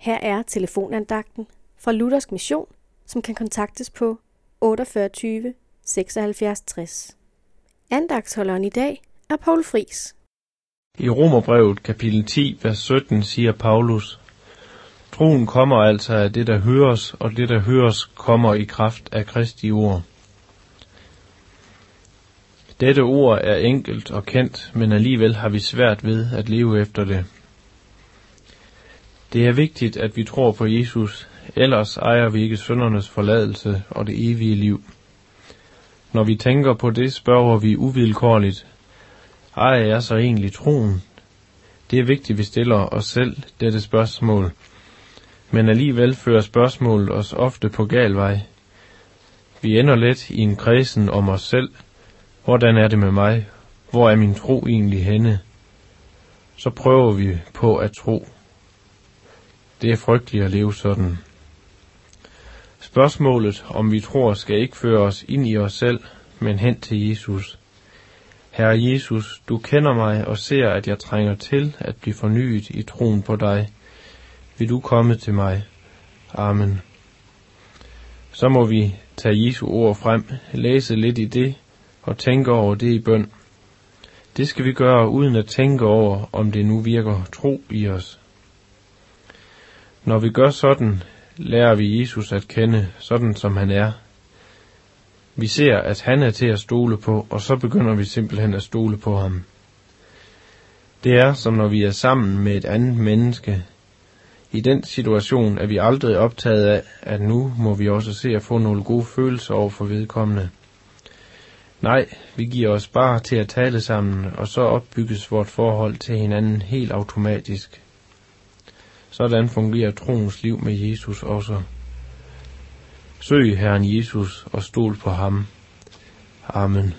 Her er telefonandagten fra Luthersk Mission, som kan kontaktes på 48 76 60. Andagtsholderen i dag er Paul Fris. I Romerbrevet kapitel 10, vers 17 siger Paulus, Troen kommer altså af det, der høres, og det, der høres, kommer i kraft af Kristi ord. Dette ord er enkelt og kendt, men alligevel har vi svært ved at leve efter det. Det er vigtigt, at vi tror på Jesus, ellers ejer vi ikke søndernes forladelse og det evige liv. Når vi tænker på det, spørger vi uvilkårligt, ejer jeg så egentlig troen? Det er vigtigt, at vi stiller os selv dette spørgsmål. Men alligevel fører spørgsmålet os ofte på gal vej. Vi ender let i en kredsen om os selv. Hvordan er det med mig? Hvor er min tro egentlig henne? Så prøver vi på at tro. Det er frygteligt at leve sådan. Spørgsmålet, om vi tror, skal ikke føre os ind i os selv, men hen til Jesus. Herre Jesus, du kender mig og ser, at jeg trænger til at blive fornyet i troen på dig. Vil du komme til mig? Amen. Så må vi tage Jesu ord frem, læse lidt i det og tænke over det i bøn. Det skal vi gøre uden at tænke over, om det nu virker tro i os. Når vi gør sådan, lærer vi Jesus at kende, sådan som han er. Vi ser, at han er til at stole på, og så begynder vi simpelthen at stole på ham. Det er som når vi er sammen med et andet menneske. I den situation er vi aldrig optaget af, at nu må vi også se at få nogle gode følelser over for vedkommende. Nej, vi giver os bare til at tale sammen, og så opbygges vort forhold til hinanden helt automatisk. Sådan fungerer troens liv med Jesus også. Søg Herren Jesus og stol på ham. Amen.